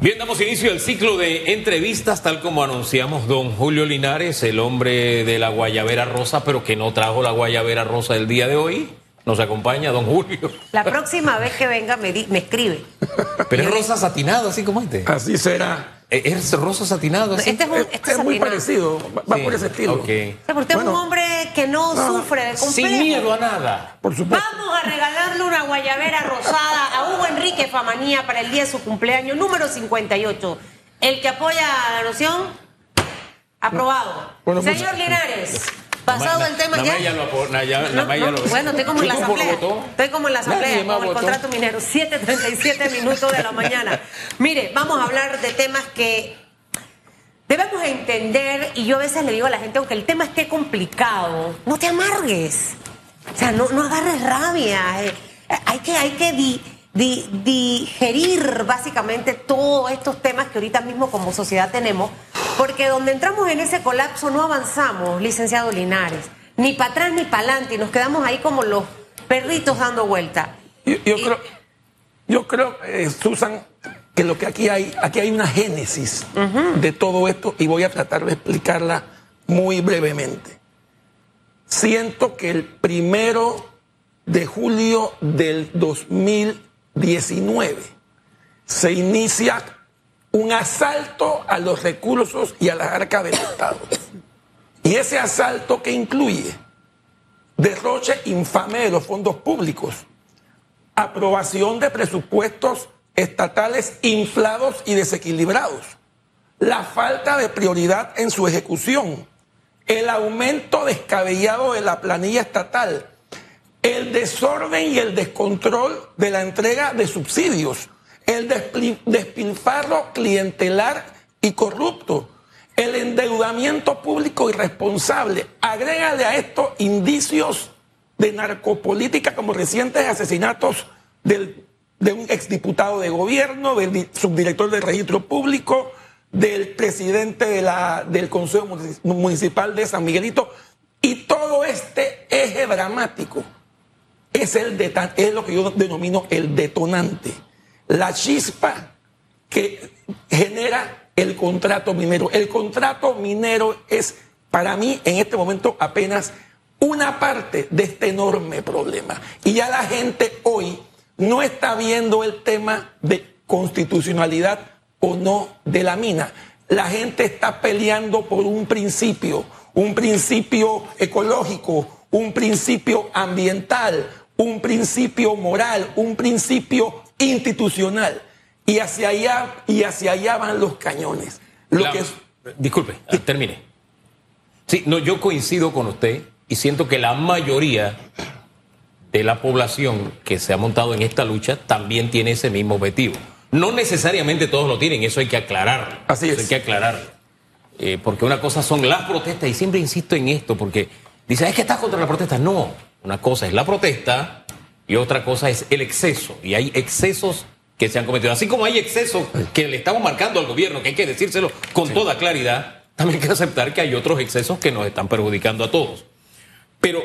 Bien, damos inicio al ciclo de entrevistas, tal como anunciamos don Julio Linares, el hombre de la guayabera rosa, pero que no trajo la guayabera rosa el día de hoy. Nos acompaña don Julio. La próxima vez que venga me, di- me escribe. Pero es rosa satinado, así como este. Así será. Es rosa satinado, así. Este es, un, Es, este es muy satinado. parecido, va, Sí, por ese estilo. ok. O sea, usted es Bueno. un hombre que no, sufre de complejo. Sin miedo a nada. Por supuesto. Vamos a regalarle una guayabera rosada a Hugo Enrique Famanía para el día de su cumpleaños número 58. El que apoya la noción, aprobado. Bueno, Señor muchas- Linares, pasado Na- el tema nada ya. ella lo na- ya- No, no, lo- bueno, estoy como en la ¿Y cómo lo asamblea. Estoy como en la asamblea, con el votó. contrato minero. 7.37 minutos de la mañana. Mire, vamos a hablar de temas que debemos entender, y yo a veces le digo a la gente, aunque el tema esté complicado, no te amargues. O sea, no, no agarres rabia. Eh, hay que, hay que di- di- digerir básicamente todos estos temas que ahorita mismo como sociedad tenemos, porque donde entramos en ese colapso no avanzamos, licenciado Linares, ni para atrás ni para adelante, y nos quedamos ahí como los perritos dando vuelta. Yo, yo Y- creo, yo creo eh, Susan, que lo que aquí hay, aquí hay una génesis de todo esto y voy a tratar de explicarla muy brevemente. Siento que el primero de julio del 2019 se inicia un asalto a los recursos y a las arcas del Estado. Y ese asalto que incluye derroche infame de los fondos públicos, aprobación de presupuestos estatales inflados y desequilibrados, la falta de prioridad en su ejecución, el aumento descabellado de la planilla estatal, el desorden y el descontrol de la entrega de subsidios, el despilfarro clientelar y corrupto, el endeudamiento público irresponsable. Agrégale a esto indicios de narcopolítica como recientes asesinatos del- de un exdiputado de gobierno, del di- subdirector del registro público, del presidente del Consejo Munici- Municipal de San Miguelito. Y todo este eje dramático es, el deta- es lo que yo denomino el detonante, la chispa que genera el contrato minero. El contrato minero es para mí en este momento apenas una parte de este enorme problema. Y ya la gente hoy no está viendo el tema de constitucionalidad o no de la mina. La gente está peleando por un principio, un principio ecológico, un principio ambiental, un principio moral, un principio institucional. Y hacia allá, y hacia allá van los cañones. Lo La- que es- Disculpe, ah, termine. Sí, no, yo coincido con usted y siento que la mayoría de la población que se ha montado en esta lucha también tiene ese mismo objetivo. No necesariamente todos lo tienen, eso hay que aclarar. Así Eso es. hay que aclarar. Eh, porque una cosa son las protestas, y siempre insisto en esto, porque dice, es que estás contra la protesta. No, una cosa es la protesta y otra cosa es el exceso. Y hay excesos que se han cometido. Así como hay excesos que le estamos marcando al gobierno, que hay que decírselo con toda claridad, también hay que aceptar que hay otros excesos que nos están perjudicando a todos. Pero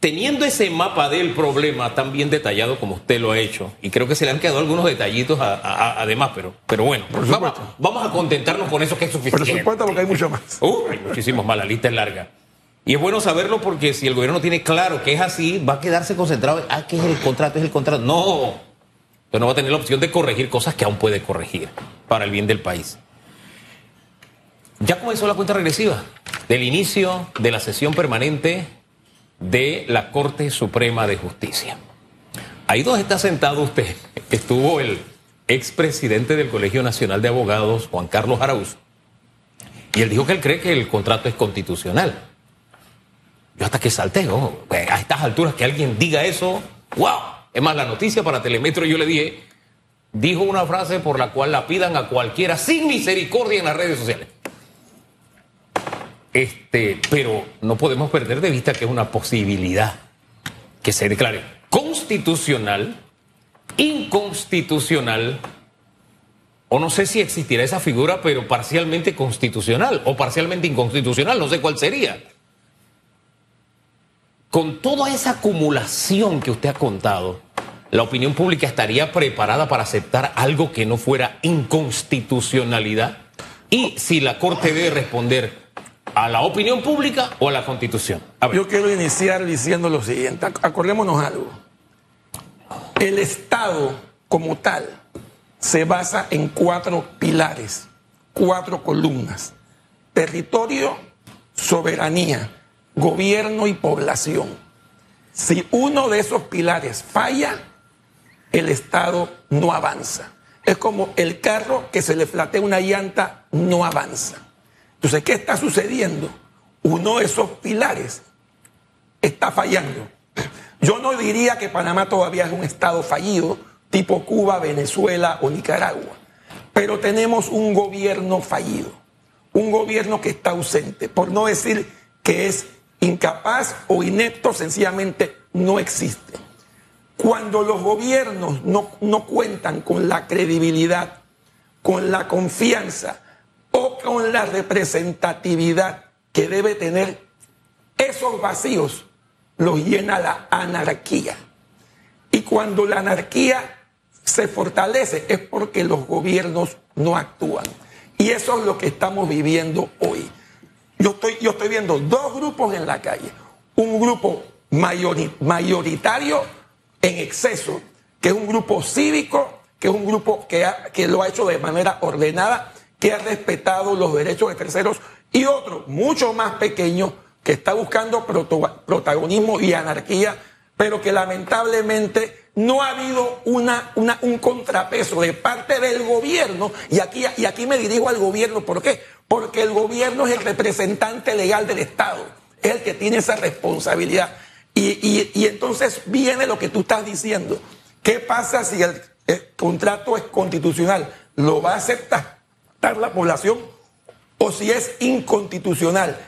teniendo ese mapa del problema tan bien detallado como usted lo ha hecho, y creo que se le han quedado algunos detallitos a- a- a- además, pero, pero bueno, vamos, a contentarnos con eso que es por suficiente. supuesto porque hay mucho más. Uh, hay muchísimos más, la lista es larga. Y es bueno saberlo porque si el gobierno tiene claro que es así, va a quedarse concentrado en, ah, que es el contrato, es el contrato. No, Entonces no va a tener la opción de corregir cosas que aún puede corregir para el bien del país. Ya comenzó la cuenta regresiva del inicio de la sesión permanente de la Corte Suprema de Justicia. Ahí donde está sentado usted, estuvo el expresidente del Colegio Nacional de Abogados, Juan Carlos Arauz, y él dijo que él cree que el contrato es constitucional. Yo hasta que salté. Pues, a estas alturas que alguien diga eso, ¡wow! Es más, la noticia para Telemetro yo le dije, dijo una frase por la cual la pidan a cualquiera sin misericordia en las redes sociales. Este, pero no podemos perder de vista que es una posibilidad que se declare constitucional, inconstitucional, o no sé si existirá esa figura, pero parcialmente constitucional o parcialmente inconstitucional, no sé cuál sería. Con toda esa acumulación que usted ha contado, la opinión pública estaría preparada para aceptar algo que no fuera inconstitucionalidad? Y si la Corte debe responder a la opinión pública o a la Constitución. Yo quiero iniciar diciendo lo siguiente. Acordémonos algo. El Estado como tal se basa en cuatro pilares, cuatro columnas. Territorio, soberanía, gobierno y población. Si uno de esos pilares falla, el Estado no avanza. Es como el carro que se le flatea una llanta, no avanza. Entonces, ¿qué está sucediendo? Uno de esos pilares está fallando. Yo no diría que Panamá todavía es un Estado fallido, tipo Cuba, Venezuela o Nicaragua, pero tenemos un gobierno fallido, un gobierno que está ausente, por no decir que es incapaz o inepto, sencillamente no existe. Cuando los gobiernos no, no cuentan con la credibilidad, con la confianza con la representatividad que debe tener, esos vacíos los llena la anarquía. Y cuando la anarquía se fortalece es porque los gobiernos no actúan. Y eso es lo que estamos viviendo hoy. Yo estoy, yo estoy viendo dos grupos en la calle. Un grupo mayoritario en exceso, que es un grupo cívico, que es un grupo que, que lo ha hecho de manera ordenada, que ha respetado los derechos de terceros, y otro mucho más pequeño, que está buscando protagonismo y anarquía, pero que lamentablemente no ha habido una, un contrapeso de parte del gobierno, y aquí, y aquí me dirijo al gobierno, ¿por qué? Porque el gobierno es el representante legal del Estado, es el que tiene esa responsabilidad. Y, y, entonces viene lo que tú estás diciendo. ¿Qué pasa si el, contrato es constitucional? ¿Lo va a aceptar la población o si es inconstitucional?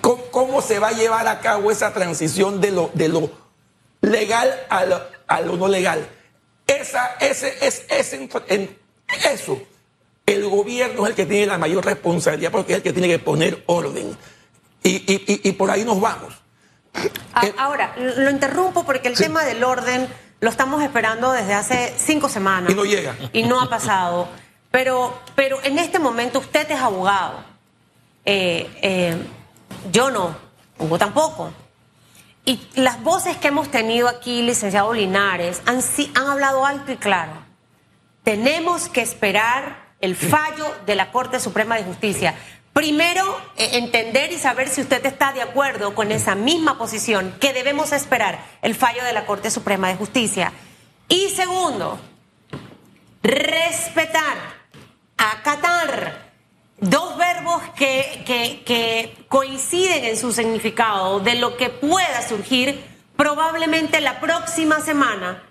¿Cómo, se va a llevar a cabo esa transición de lo, de lo legal a lo, a lo no legal? Esa, ese, es, en eso, el gobierno es el que tiene la mayor responsabilidad porque es el que tiene que poner orden. Y, y, y por ahí nos vamos. Eh, ahora, lo interrumpo porque el tema del orden lo estamos esperando desde hace cinco semanas. Y no llega. Y no ha pasado. Pero, pero en este momento usted es abogado. Eh, eh, yo no, Hugo tampoco. Y las voces que hemos tenido aquí, licenciado Linares, han, han hablado alto y claro. Tenemos que esperar el fallo de la Corte Suprema de Justicia. Primero, eh, entender y saber si usted está de acuerdo con esa misma posición que debemos esperar el fallo de la Corte Suprema de Justicia. Y segundo, respetar, acatar, dos verbos que, que, coinciden en su significado de lo que pueda surgir probablemente la próxima semana,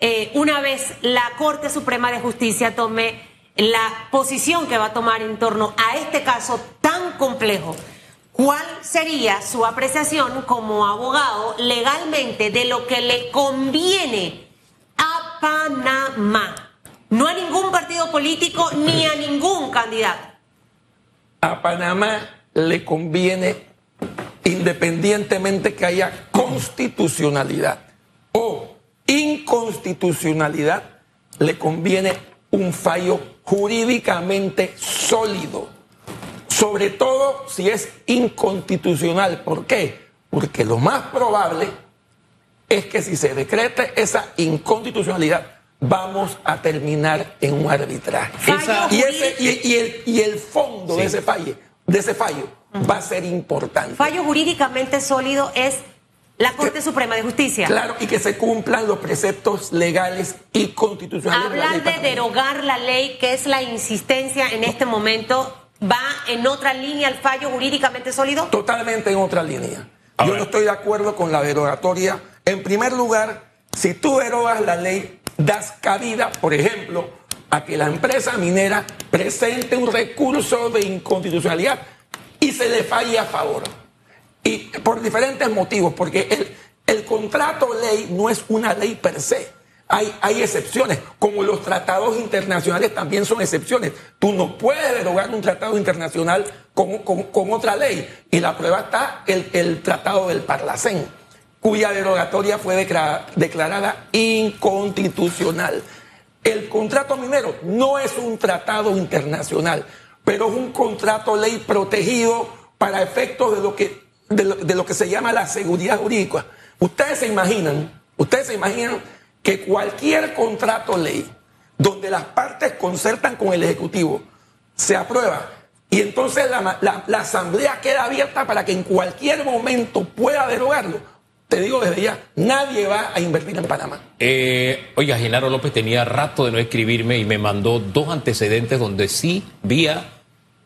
eh, una vez la Corte Suprema de Justicia tome la posición que va a tomar en torno a este caso tan complejo. ¿Cuál sería su apreciación como abogado legalmente de lo que le conviene a Panamá? No a ningún partido político ni a ningún candidato. A Panamá le conviene, independientemente que haya constitucionalidad o inconstitucionalidad, le conviene un fallo jurídicamente sólido, sobre todo si es inconstitucional. ¿Por qué? Porque lo más probable es que si se decrete esa inconstitucionalidad, vamos a terminar en un arbitraje. Y, ese, y, el, fondo de ese fallo, de ese fallo va a ser importante. Fallo jurídicamente sólido es la Corte Suprema de Justicia. Claro, y que se cumplan los preceptos legales y constitucionales. Hablar de, derogar la ley, que es la insistencia en este momento, ¿va en otra línea el fallo jurídicamente sólido? Totalmente en otra línea. Yo no estoy de acuerdo con la derogatoria. En primer lugar, si tú derogas la ley, das cabida, por ejemplo, a que la empresa minera presente un recurso de inconstitucionalidad y se le falle a favor. Y por diferentes motivos, porque el, el contrato ley no es una ley per se. Hay, hay, excepciones, como los tratados internacionales también son excepciones. Tú no puedes derogar un tratado internacional con, con, otra ley. Y la prueba está el, el tratado del Parlacén. Cuya derogatoria fue declara- declarada inconstitucional. El contrato minero no es un tratado internacional, pero es un contrato ley protegido para efectos de lo que, de lo, que se llama la seguridad jurídica. Ustedes se imaginan, ustedes se imaginan que cualquier contrato ley donde las partes concertan con el Ejecutivo se aprueba y entonces la- la Asamblea queda abierta para que en cualquier momento pueda derogarlo. Te digo desde ya, nadie va a invertir en Panamá. Eh, oiga, Genaro López tenía rato de no escribirme y me mandó dos antecedentes donde sí vía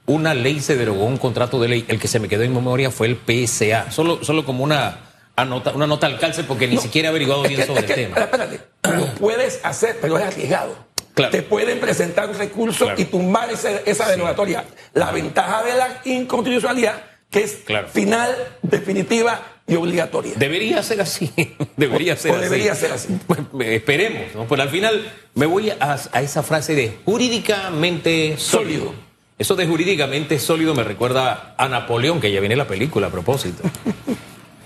una ley se derogó un contrato de ley. El que se me quedó en memoria fue el PSA. Solo, solo como una, anota, una nota al calce porque ni No, siquiera he averiguado bien que- sobre es que, el tema. Espérate, lo puedes hacer, pero es arriesgado. Claro. Te pueden presentar un recurso Claro. y tumbar ese- esa derogatoria. La ventaja de la inconstitucionalidad, que es Claro. final, definitiva y obligatoria. Debería ser así. debería O- ser o así. debería ser así. Pues, esperemos, ¿no? Pero al final me voy a, a esa frase de jurídicamente sólido. Sólido. Eso de jurídicamente sólido me recuerda a Napoleón, que ya viene la película a propósito.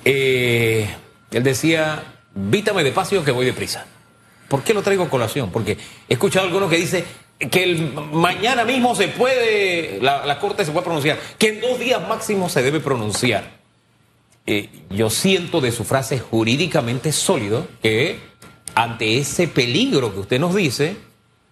Eh, él decía, vítame despacio que voy deprisa. ¿Por qué lo traigo a colación? Porque he escuchado a algunos que dicen que el mañana mismo se puede, la, la corte se puede pronunciar, que en dos días máximo se debe pronunciar. Eh, yo siento de su frase jurídicamente sólido que ante ese peligro que usted nos dice,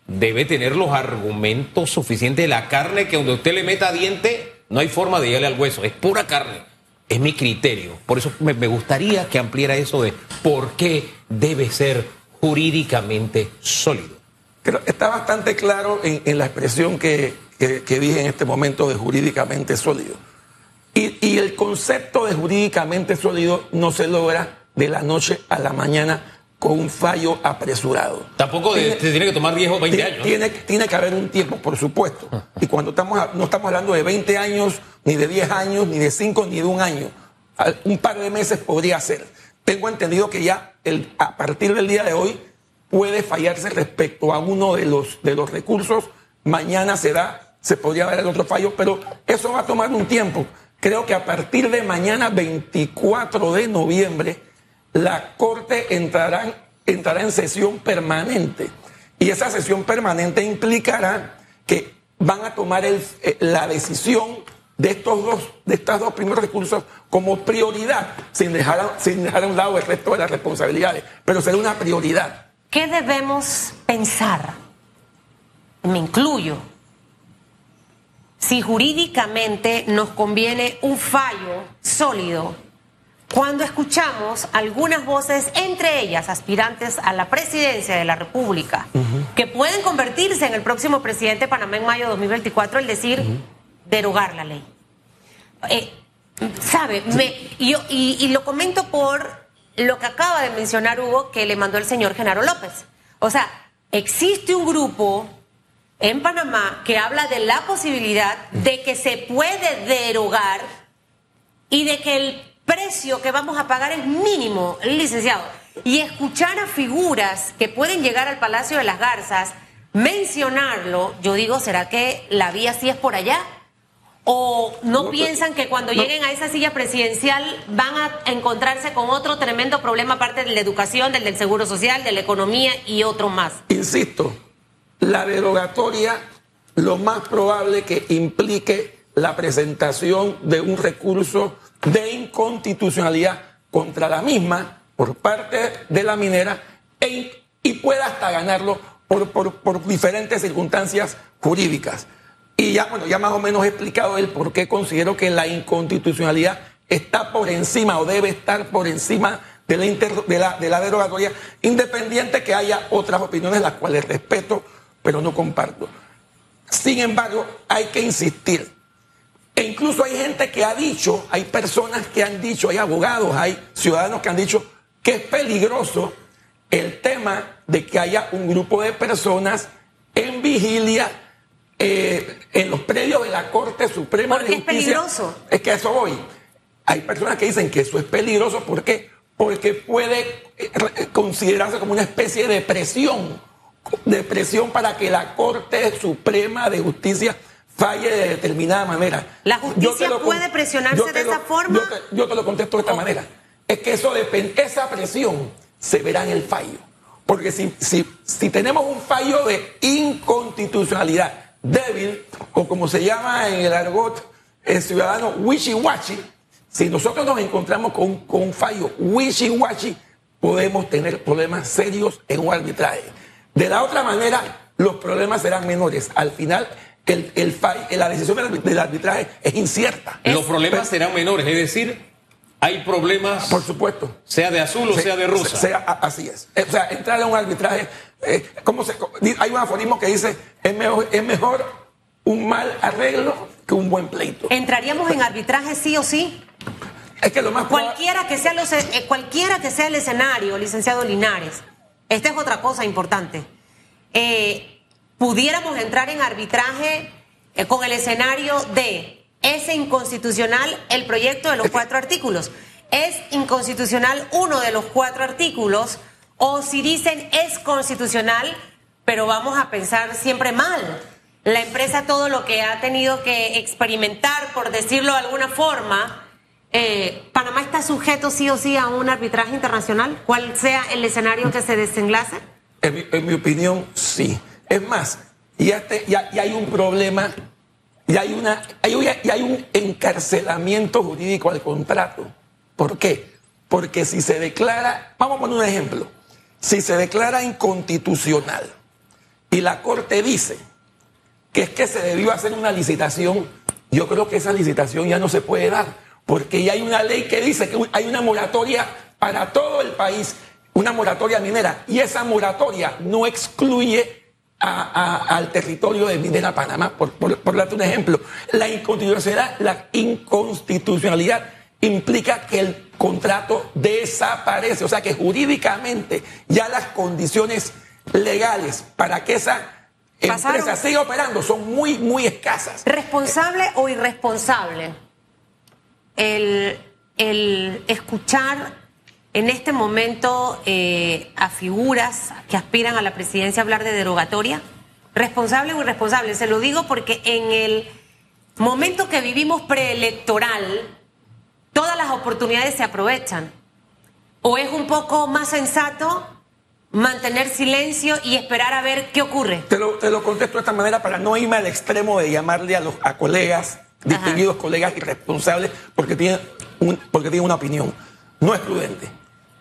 debe tener los argumentos suficientes de la carne que donde usted le meta diente, no hay forma de llegarle al hueso, es pura carne. Es mi criterio. Por eso me, gustaría que ampliara eso de por qué debe ser jurídicamente sólido. Pero está bastante claro en, la expresión que- que dije en este momento de jurídicamente sólido. Y, y el concepto de jurídicamente sólido no se logra de la noche a la mañana con un fallo apresurado. Tampoco Tiene- te tiene que tomar 10 o 20 Tiene, años. tiene, tiene que haber un tiempo, por supuesto. Y cuando estamos, no estamos hablando de 20 años, ni de 10 años, ni de 5, ni de un año. Un par de meses podría ser. Tengo entendido que ya el- a partir del día de hoy puede fallarse respecto a uno de los, de los recursos. Mañana se da, se podría dar el otro fallo, pero eso va a tomar un tiempo. Creo que a partir de mañana, 24 de noviembre, la Corte entrará, entrará en sesión permanente. Y esa sesión permanente implicará que van a tomar eh, la decisión de estos dos, de estos dos primeros recursos como prioridad, sin dejar, sin dejar a un lado el resto de las responsabilidades. Pero será una prioridad. ¿Qué debemos pensar? Me incluyo. Si jurídicamente nos conviene un fallo sólido, cuando escuchamos algunas voces, entre ellas aspirantes a la presidencia de la República, que pueden convertirse en el próximo presidente de Panamá en mayo de 2024, el decir derogar la ley. Eh, ¿Sabe? Me, yo- y, y lo comento por lo que acaba de mencionar Hugo que le mandó el señor Genaro López. O sea, existe un grupo en Panamá que habla de la posibilidad de que se puede derogar y de que el precio que vamos a pagar es mínimo, licenciado. Y escuchar a figuras que pueden llegar al Palacio de las Garzas, mencionarlo, yo digo, ¿será que la vía sí es por allá? ¿O no, No, piensan que cuando no. lleguen a esa silla presidencial van a encontrarse con otro tremendo problema aparte de la educación, del del seguro social, de la economía y otro más? Insisto, la derogatoria lo más probable que implique la presentación de un recurso de inconstitucionalidad contra la misma por parte de la minera e- y pueda hasta ganarlo por, por- por diferentes circunstancias jurídicas. Y ya, bueno, ya más o menos he explicado el por qué considero que la inconstitucionalidad está por encima o debe estar por encima de la, de la, de la derogatoria, independiente que haya otras opiniones las cuales respeto, pero no comparto. Sin embargo, hay que insistir. E incluso hay gente que ha dicho, hay personas que han dicho, hay abogados, hay ciudadanos que han dicho que es peligroso el tema de que haya un grupo de personas en vigilia eh, en los predios de la Corte Suprema ¿Por de qué es Justicia. peligroso? Es que eso voy. Hay personas que dicen que eso es peligroso. ¿Por qué? Porque puede eh, considerarse como una especie de presión, de presión para que la Corte Suprema de Justicia falle de determinada manera. ¿La justicia lo puede presionarse de lo- esa forma? Yo te, yo te lo contesto de esta manera. es que eso depende, esa presión se verá en el fallo. Porque si, si, si tenemos un fallo de inconstitucionalidad débil, o como se llama en el argot el ciudadano wishy-washy, si nosotros nos encontramos con, con un fallo wishy-washy, podemos tener problemas serios en un arbitraje. De la otra manera, los problemas serán menores. Al final, el, el la decisión del arbitraje es incierta. Los problemas serán menores, es decir, hay problemas, Por supuesto. sea de azul o sea de rosa. Sea- a- así es. Eh, O sea, entrar en un arbitraje, eh, ¿cómo se, hay un aforismo que dice, es mejor, es mejor un mal arreglo que un buen pleito. ¿Entraríamos en arbitraje sí o sí? Es que lo más Cualquiera que sea, los, eh, cualquiera que sea el escenario, licenciado Linares, esta es otra cosa importante. Eh, pudiéramos entrar en arbitraje eh, con el escenario de es inconstitucional el proyecto de los cuatro artículos, es inconstitucional uno de los cuatro artículos, o si dicen es constitucional, pero vamos a pensar siempre mal. La empresa todo lo que ha tenido que experimentar, por decirlo de alguna forma, eh, Panamá está sujeto sí o sí a un arbitraje internacional, cual sea el escenario que se desenlace. En mi, opinión, sí. Es más, ya, te- ya, ya hay un problema, ya hay, una, ya hay un encarcelamiento jurídico al contrato. ¿Por qué? Porque si se declara, vamos a poner un ejemplo, si se declara inconstitucional y la Corte dice que es que se debió hacer una licitación, yo creo que esa licitación ya no se puede dar, porque ya hay una ley que dice que hay una moratoria para todo el país, una moratoria minera, y esa moratoria no excluye a- a- al territorio de Minera Panamá, por, por, por darte un ejemplo. La inconstitucionalidad, la inconstitucionalidad implica que el contrato desaparece, o sea que jurídicamente ya las condiciones legales para que esa Pasaron. empresa siga operando son muy, muy escasas. ¿Responsable o irresponsable el, el escuchar en este momento eh, a figuras que aspiran a la presidencia hablar de derogatoria? ¿Responsable o irresponsable? Se lo digo porque en el momento que vivimos preelectoral, todas las oportunidades se aprovechan. ¿O es un poco más sensato mantener silencio y esperar a ver qué ocurre? Te lo, te lo contesto de esta manera para no irme al extremo de llamarle a, los, a colegas, distinguidos colegas irresponsables, porque tienen, un- porque tienen una opinión. No es prudente.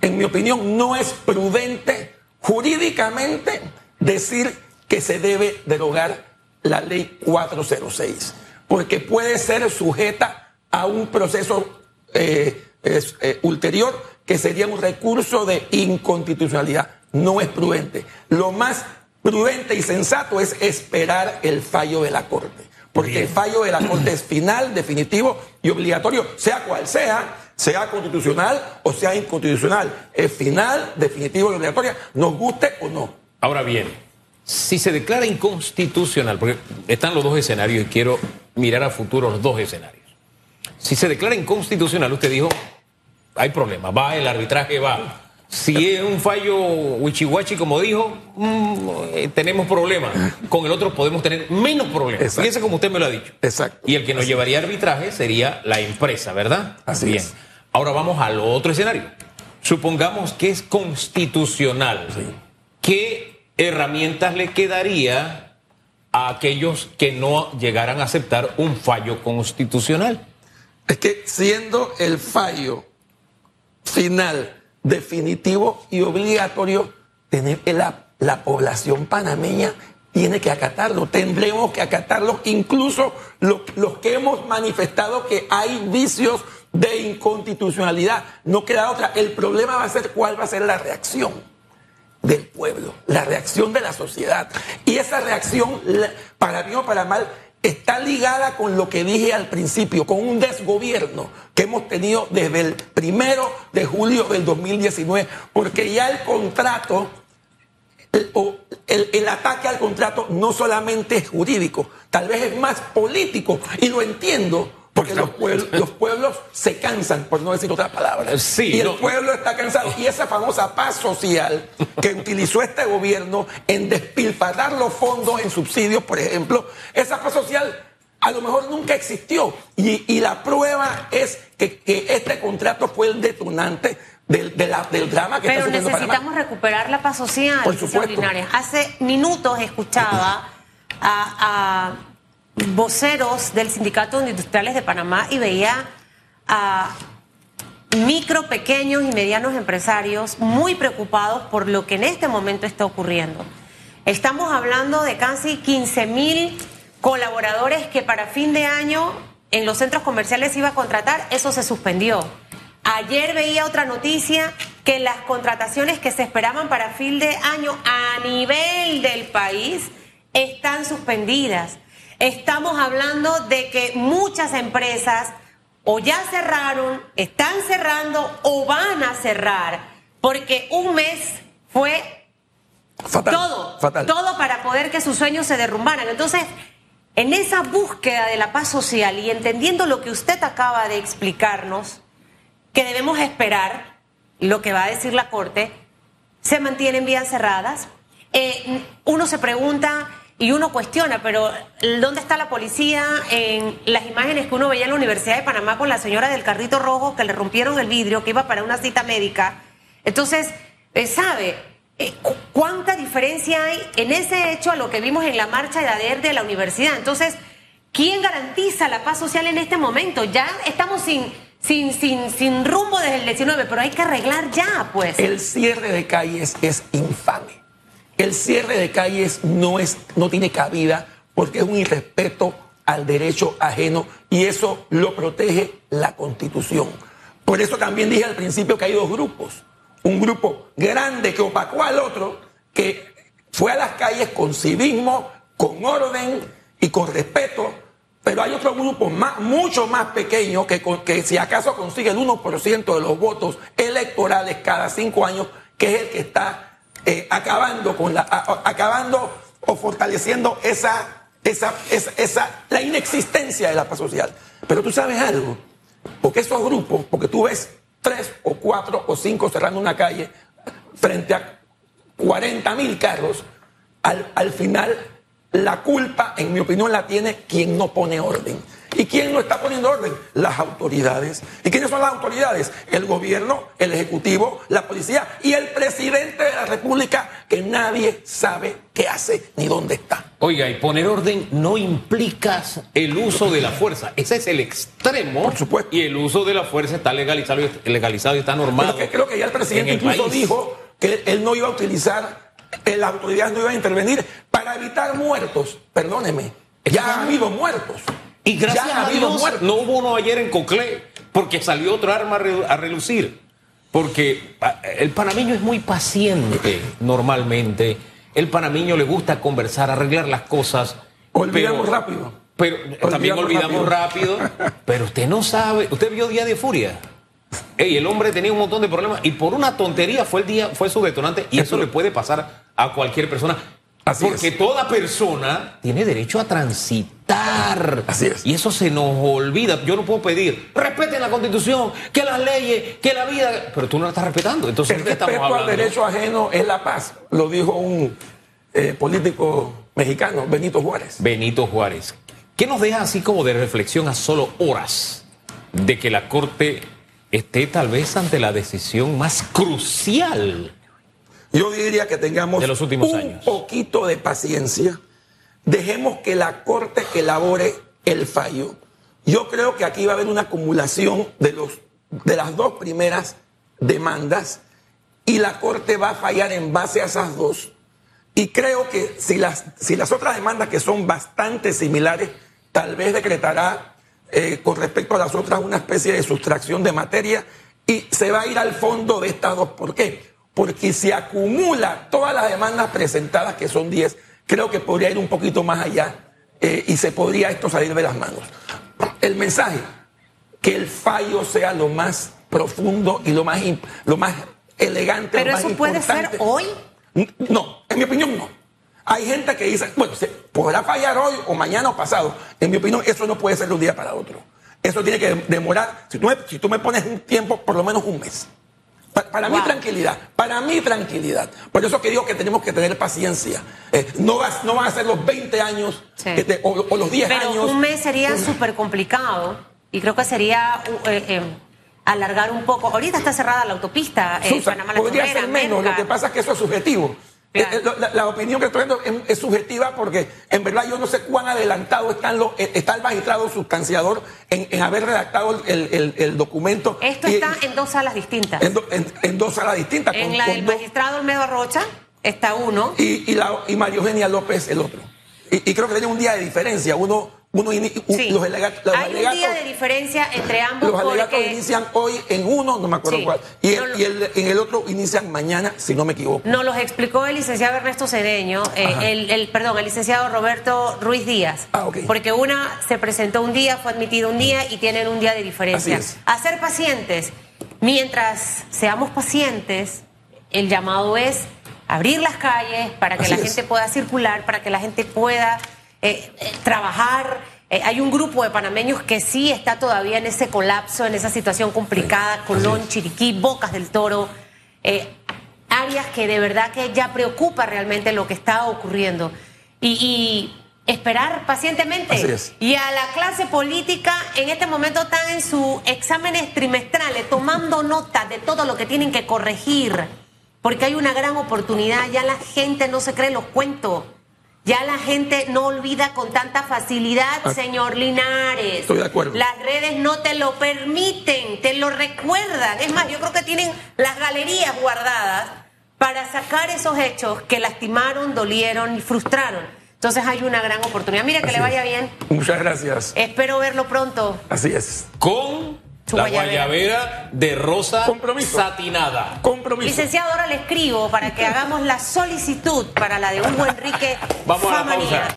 En mi opinión, no es prudente jurídicamente decir que se debe derogar la ley 406, porque puede ser sujeta a un proceso eh, eh, ulterior que sería un recurso de inconstitucionalidad. No es prudente. Lo más prudente y sensato es esperar el fallo de la Corte. Porque el fallo de la Corte es final, definitivo y obligatorio, sea cual sea, sea constitucional o sea inconstitucional. Es final, definitivo y obligatorio, nos guste o no. Ahora bien, si se declara inconstitucional, porque están los dos escenarios y quiero mirar a futuro los dos escenarios. Si se declara inconstitucional, usted dijo, hay problema, va, el arbitraje va. Si es un fallo wichiwachi, como dijo, mm, eh, tenemos problemas. Con el otro podemos tener menos problemas. Exacto. Fíjese como usted me lo ha dicho. Exacto. Y el que nos llevaría arbitraje sería la empresa, ¿verdad? Así Bien. es. Ahora vamos al otro escenario. Supongamos que es constitucional. ¿Qué herramientas le quedaría a aquellos que no llegaran a aceptar un fallo constitucional? Es que siendo el fallo final, definitivo y obligatorio, tener la, la población panameña tiene que acatarlo. Tendremos que acatarlo, incluso lo- los que hemos manifestado que hay vicios de inconstitucionalidad. No queda otra. El problema va a ser cuál va a ser la reacción del pueblo, la reacción de la sociedad. Y esa reacción, para bien o para mal, está ligada con lo que dije al principio, con un desgobierno que hemos tenido desde el primero de julio del 2019, porque ya el contrato, el, o el- ataque al contrato no solamente es jurídico, tal vez es más político, y lo entiendo. Porque los pueblos, los pueblos se cansan, por no decir otra palabra. Sí, y el no. pueblo está cansado. Y esa famosa paz social que utilizó este gobierno en despilfarrar los fondos en subsidios, por ejemplo, esa paz social a lo mejor nunca existió. Y, y la prueba es que, que, este contrato fue el detonante del, de la, del drama que Pero está necesitamos Panamá. recuperar la paz social. Por supuesto. Hace minutos escuchaba a, a voceros del Sindicato de Industriales de Panamá y veía a micro, pequeños y medianos empresarios muy preocupados por lo que en este momento está ocurriendo. Estamos hablando de casi 15 mil colaboradores que para fin de año en los centros comerciales iba a contratar, eso se suspendió. Ayer veía otra noticia que las contrataciones que se esperaban para fin de año a nivel del país están suspendidas. Estamos hablando de que muchas empresas o ya cerraron, están cerrando o van a cerrar, porque un mes fue Fatal. todo, Fatal. todo para poder que sus sueños se derrumbaran. Entonces, en esa búsqueda de la paz social y entendiendo lo que usted acaba de explicarnos, que debemos esperar lo que va a decir la Corte, se mantienen vías cerradas. Eh, uno se pregunta y uno cuestiona, pero ¿dónde está la policía en las imágenes que uno veía en la Universidad de Panamá con la señora del carrito rojo que le rompieron el vidrio, que iba para una cita médica? Entonces, eh, ¿sabe eh, cu- cuánta diferencia hay en ese hecho a lo que vimos en la marcha de ADER de la universidad? Entonces, ¿quién garantiza la paz social en este momento? Ya estamos sin, sin, sin, sin rumbo desde el 19, pero hay que arreglar ya, pues. El cierre de calles es infame. El cierre de calles no, es, no tiene cabida porque es un irrespeto al derecho ajeno y eso lo protege la Constitución. Por eso también dije al principio que hay dos grupos. Un grupo grande que opacó al otro, que fue a las calles con civismo, con orden y con respeto, pero hay otro grupo mucho más pequeño que, que si acaso consigue el 1% de los votos electorales cada cinco años, que es el que está eh, acabando con la, acabando o fortaleciendo esa, esa, esa, esa- la inexistencia de la paz social. Pero tú sabes algo, porque esos grupos, porque tú ves tres o cuatro o cinco cerrando una calle frente a 40 mil carros, al, al final la culpa, en mi opinión, la tiene quien no pone orden. ¿Y quién no está poniendo orden? Las autoridades. ¿Y quiénes son las autoridades? El gobierno, el ejecutivo, la policía y el presidente de la República que nadie sabe qué hace ni dónde está. Oiga, y poner orden no implica el uso de la fuerza. Ese es el extremo. Por supuesto. Y el uso de la fuerza está legalizado, y- legalizado y está normado. Que creo que ya el presidente el incluso país. dijo que él no iba a utilizar, las autoridades no iban a intervenir para evitar muertos. Perdóneme, ya ha habido muertos. Y gracias ya a Dios no hubo uno ayer en Coclé, porque salió otro arma a re- a relucir. Porque ah, el panameño es muy paciente normalmente. El panameño le gusta conversar, arreglar las cosas. Olvidamos pero- rápido. Pero también Olvidamos rápido. pero usted no sabe. ¿Usted vio Día de Furia? Ey, el hombre tenía un montón de problemas y por una tontería fue el día, fue su detonante y eso le puede pasar a cualquier persona. Así porque es. toda persona tiene derecho a transitar. Así es. Y eso se nos olvida. Yo no puedo pedir, respeten la constitución, que las leyes, que la vida. Pero tú no la estás respetando. Entonces, El ¿de qué estamos respeto al hablando? derecho ajeno es la paz, lo dijo un eh, político mexicano, Benito Juárez. Benito Juárez. ¿Qué nos deja así como de reflexión a solo horas de que la Corte esté tal vez ante la decisión más crucial? Yo diría que tengamos De los últimos un años. poquito de paciencia. Dejemos que la Corte que elabore el fallo. Yo creo que aquí va a haber una acumulación de, los, de las dos primeras demandas y la Corte va a fallar en base a esas dos. Y creo que si las, si las otras demandas que son bastante similares, tal vez decretará eh, con respecto a las otras una especie de sustracción de materia y se va a ir al fondo de estas dos. ¿Por qué? Porque si acumula todas las demandas presentadas, que son 10, creo que podría ir un poquito más allá eh, y se podría esto salir de las manos. El mensaje, que el fallo sea lo más profundo y lo más, lo más elegante. Pero lo más eso puede ser hoy. No, en mi opinión no. Hay gente que dice, bueno, se podrá fallar hoy o mañana o pasado. En mi opinión, eso no puede ser de un día para otro. Eso tiene que demorar, si tú me, si tú me pones un tiempo, por lo menos un mes. Pa- Para, mí tranquilidad, para mí tranquilidad. Por eso que digo que tenemos que tener paciencia. Eh, no, va- no van a ser los 20 años Sí. este, o, o los 10 Pero años. un mes sería súper complicado y creo que sería eh, eh, alargar un poco. Ahorita está cerrada la autopista, Susan, Panamá La podría ser menos, lo que pasa es que eso es subjetivo. Claro. Eh, eh, la, la opinión que estoy dando es, es subjetiva porque en verdad yo no sé cuán adelantado están los, eh, está el magistrado sustanciador en, en haber redactado el, el- el documento. Esto Y- está en dos salas distintas. en, do- en- en dos salas distintas. En con- la del magistrado Olmedo Rocha está uno. y, y, la, y María Eugenia López el otro. Y, y creo que tiene un día de diferencia. Uno, uno un- Sí. los, los Hay un alegatos, día de diferencia entre ambos los alegatos porque inician hoy en uno, no me acuerdo Sí. cuál. Y, el- No lo- y el- en el otro inician mañana, si no me equivoco. nos los explicó el licenciado Ernesto Cedeño, eh, el, el- perdón, el licenciado Roberto Ruiz Díaz. Ah, ok. Porque una se presentó un día, fue admitido un día y tienen un día de diferencia. A ser pacientes. Mientras seamos pacientes, el llamado es abrir las calles para que Así la es. gente pueda circular, para que la gente pueda eh, eh, trabajar. Eh, hay un grupo de panameños que sí está todavía en ese colapso, en esa situación complicada, Colón, Chiriquí, Bocas del Toro, eh, áreas que de verdad que ya preocupa realmente lo que está ocurriendo. Y, y esperar pacientemente. Así es. Y a la clase política en este momento están en sus exámenes trimestrales, tomando nota de todo lo que tienen que corregir, porque hay una gran oportunidad, ya la gente no se cree los cuentos. Ya la gente no olvida con tanta facilidad, Ah. señor Linares. Estoy de acuerdo. Las redes no te lo permiten, te lo recuerdan. Es más, yo creo que tienen las galerías guardadas para sacar esos hechos que lastimaron, dolieron y frustraron. Entonces hay una gran oportunidad. Mira que Así le vaya es. bien. Muchas gracias. Espero verlo pronto. Así es. Con Su la guayabera. guayabera de rosa Compromiso. satinada. Compromiso. Licenciado, ahora le escribo para que hagamos la solicitud para la de Hugo Enrique Vamos a la pausa.